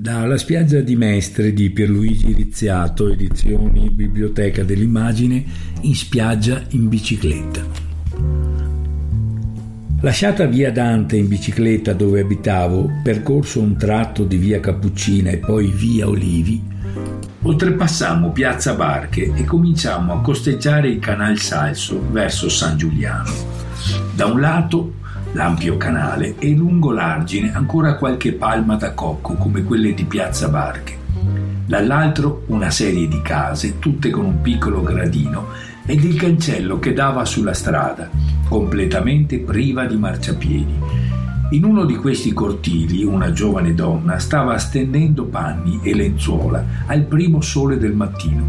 Dalla spiaggia di Mestre di Pierluigi Rizziato, edizioni Biblioteca dell'Immagine, in spiaggia in bicicletta. Lasciata via Dante in bicicletta dove abitavo, percorso un tratto di via Cappuccina e poi via Olivi, oltrepassammo piazza Barche e cominciammo a costeggiare il canal Salso verso San Giuliano. Da un lato l'ampio canale e lungo l'argine ancora qualche palma da cocco come quelle di Piazza Barche. Dall'altro una serie di case, tutte con un piccolo gradino, ed il cancello che dava sulla strada, completamente priva di marciapiedi. In uno di questi cortili una giovane donna stava stendendo panni e lenzuola al primo sole del mattino.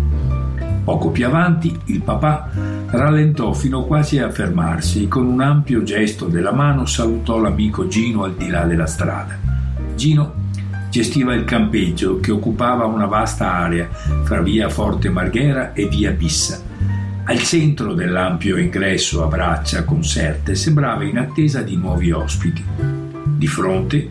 Poco più avanti il papà rallentò fino quasi a fermarsi e con un ampio gesto della mano salutò l'amico Gino al di là della strada. Gino gestiva il campeggio che occupava una vasta area fra via Forte Marghera e via Bissa. Al centro dell'ampio ingresso a braccia conserte sembrava in attesa di nuovi ospiti. Di fronte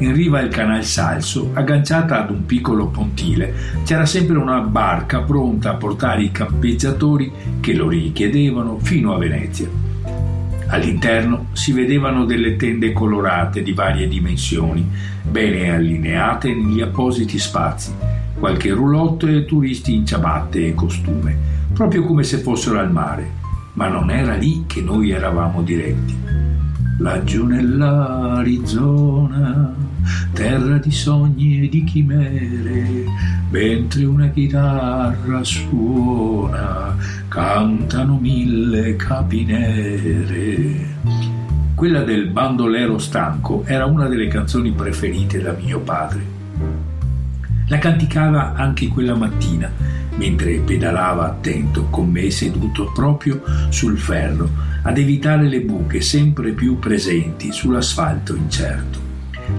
in riva al canal Salso, agganciata ad un piccolo pontile, c'era sempre una barca pronta a portare i campeggiatori che lo richiedevano fino a Venezia. All'interno si vedevano delle tende colorate di varie dimensioni, bene allineate negli appositi spazi, qualche roulotte e turisti in ciabatte e costume, proprio come se fossero al mare. Ma non era lì che noi eravamo diretti. Laggiù nell'Arizona terra di sogni e di chimere, mentre una chitarra suona, cantano mille capi nere. Quella del bandolero stanco era una delle canzoni preferite da mio padre. La canticava anche quella mattina, mentre pedalava attento con me seduto proprio sul ferro, ad evitare le buche sempre più presenti sull'asfalto incerto.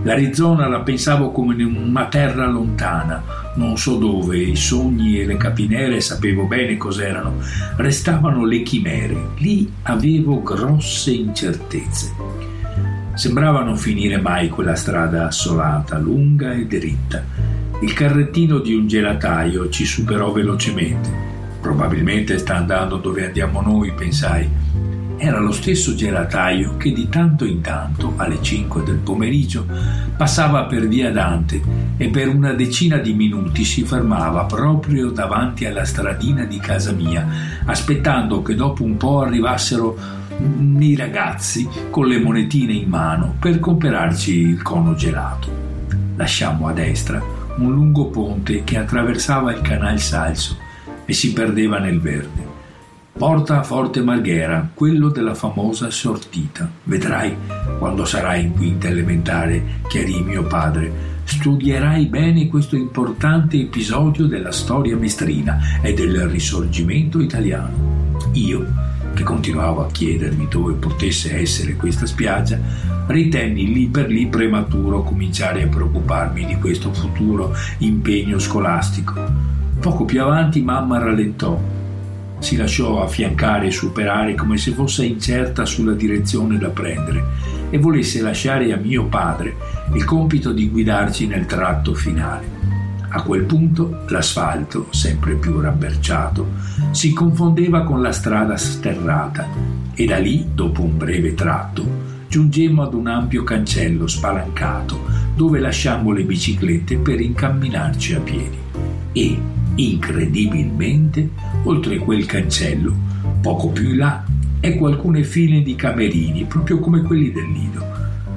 L'Arizona la pensavo come in una terra lontana, non so dove, i sogni e le capinere sapevo bene cos'erano, restavano le chimere, lì avevo grosse incertezze. Sembrava non finire mai quella strada assolata, lunga e dritta. Il carrettino di un gelataio ci superò velocemente. Probabilmente sta andando dove andiamo noi, pensai era lo stesso gelataio che di tanto in tanto, alle 5 del pomeriggio, passava per via Dante e per una decina di minuti si fermava proprio davanti alla stradina di casa mia, aspettando che dopo un po' arrivassero i ragazzi con le monetine in mano per comperarci il cono gelato. Lasciammo a destra un lungo ponte che attraversava il canal Salso e si perdeva nel verde. Porta a Forte Marghera, quello della famosa sortita. Vedrai, quando sarai in quinta elementare, chiarì mio padre, studierai bene questo importante episodio della storia mestrina e del risorgimento italiano. Io, che continuavo a chiedermi dove potesse essere questa spiaggia, ritenni lì per lì prematuro cominciare a preoccuparmi di questo futuro impegno scolastico. Poco più avanti mamma rallentò si lasciò affiancare e superare come se fosse incerta sulla direzione da prendere e volesse lasciare a mio padre il compito di guidarci nel tratto finale. A quel punto l'asfalto, sempre più rabberciato, si confondeva con la strada sterrata e da lì, dopo un breve tratto, giungemmo ad un ampio cancello spalancato dove lasciammo le biciclette per incamminarci a piedi. E, incredibilmente, oltre quel cancello, poco più in là, ecco alcune file di camerini, proprio come quelli del nido,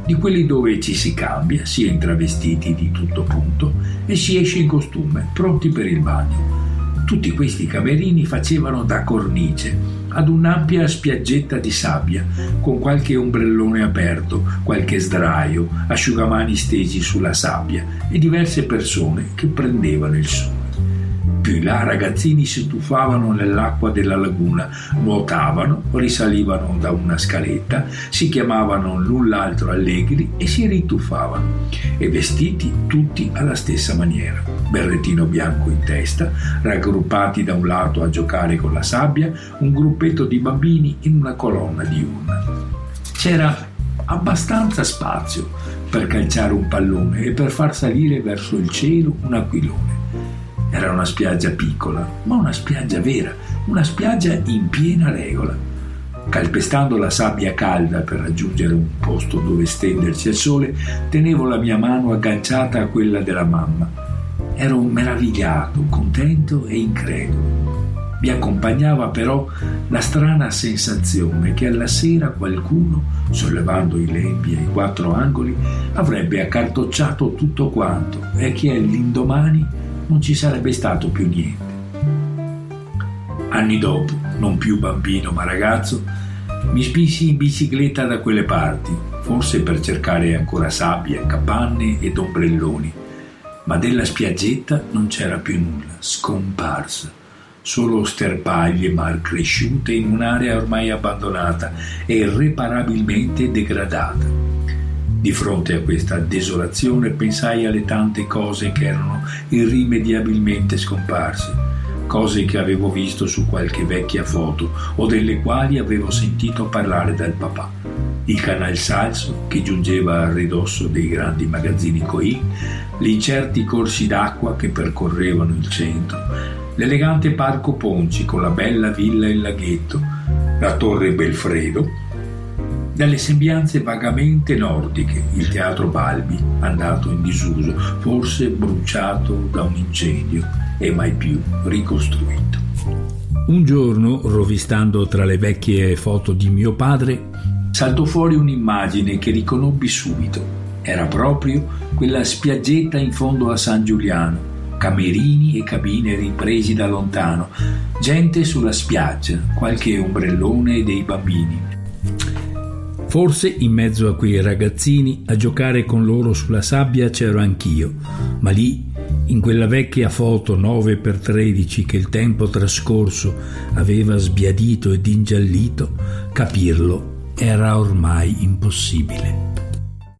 di quelli dove ci si cambia, si entra vestiti di tutto punto e si esce in costume, pronti per il bagno. Tutti questi camerini facevano da cornice ad un'ampia spiaggetta di sabbia, con qualche ombrellone aperto, qualche sdraio, asciugamani stesi sulla sabbia e diverse persone che prendevano il sole. Là ragazzini si tuffavano nell'acqua della laguna, nuotavano, risalivano da una scaletta, si chiamavano l'un l'altro allegri e si rituffavano, e vestiti tutti alla stessa maniera. Berrettino bianco in testa, raggruppati da un lato a giocare con la sabbia, un gruppetto di bambini in una colonna diurna. C'era abbastanza spazio per calciare un pallone e per far salire verso il cielo un aquilone. Era una spiaggia piccola, ma una spiaggia vera, una spiaggia in piena regola. Calpestando la sabbia calda per raggiungere un posto dove stendersi al sole, tenevo la mia mano agganciata a quella della mamma. Ero meravigliato, contento e incredulo. Mi accompagnava però la strana sensazione che alla sera qualcuno, sollevando i lembi ai quattro angoli, avrebbe accartocciato tutto quanto e che all'indomani non ci sarebbe stato più niente. Anni dopo, non più bambino ma ragazzo, mi spisi in bicicletta da quelle parti, forse per cercare ancora sabbia, capanne ed ombrelloni, ma della spiaggetta non c'era più nulla, scomparsa solo sterpaglie mal cresciute in un'area ormai abbandonata e irreparabilmente degradata. Di fronte a questa desolazione pensai alle tante cose che erano irrimediabilmente scomparse, cose che avevo visto su qualche vecchia foto o delle quali avevo sentito parlare dal papà. Il canal Salso che giungeva al ridosso dei grandi magazzini Coin, gli incerti corsi d'acqua che percorrevano il centro, l'elegante parco Ponci con la bella villa Il Laghetto, la torre Belfredo, dalle sembianze vagamente nordiche, il teatro Balbi, andato in disuso, forse bruciato da un incendio e mai più ricostruito. Un giorno, rovistando tra le vecchie foto di mio padre, saltò fuori un'immagine che riconobbi subito. Era proprio quella spiaggetta in fondo a San Giuliano, camerini e cabine ripresi da lontano, gente sulla spiaggia, qualche ombrellone dei bambini. Forse in mezzo a quei ragazzini a giocare con loro sulla sabbia c'ero anch'io, ma lì, in quella vecchia foto 9x13 che il tempo trascorso aveva sbiadito ed ingiallito, capirlo era ormai impossibile.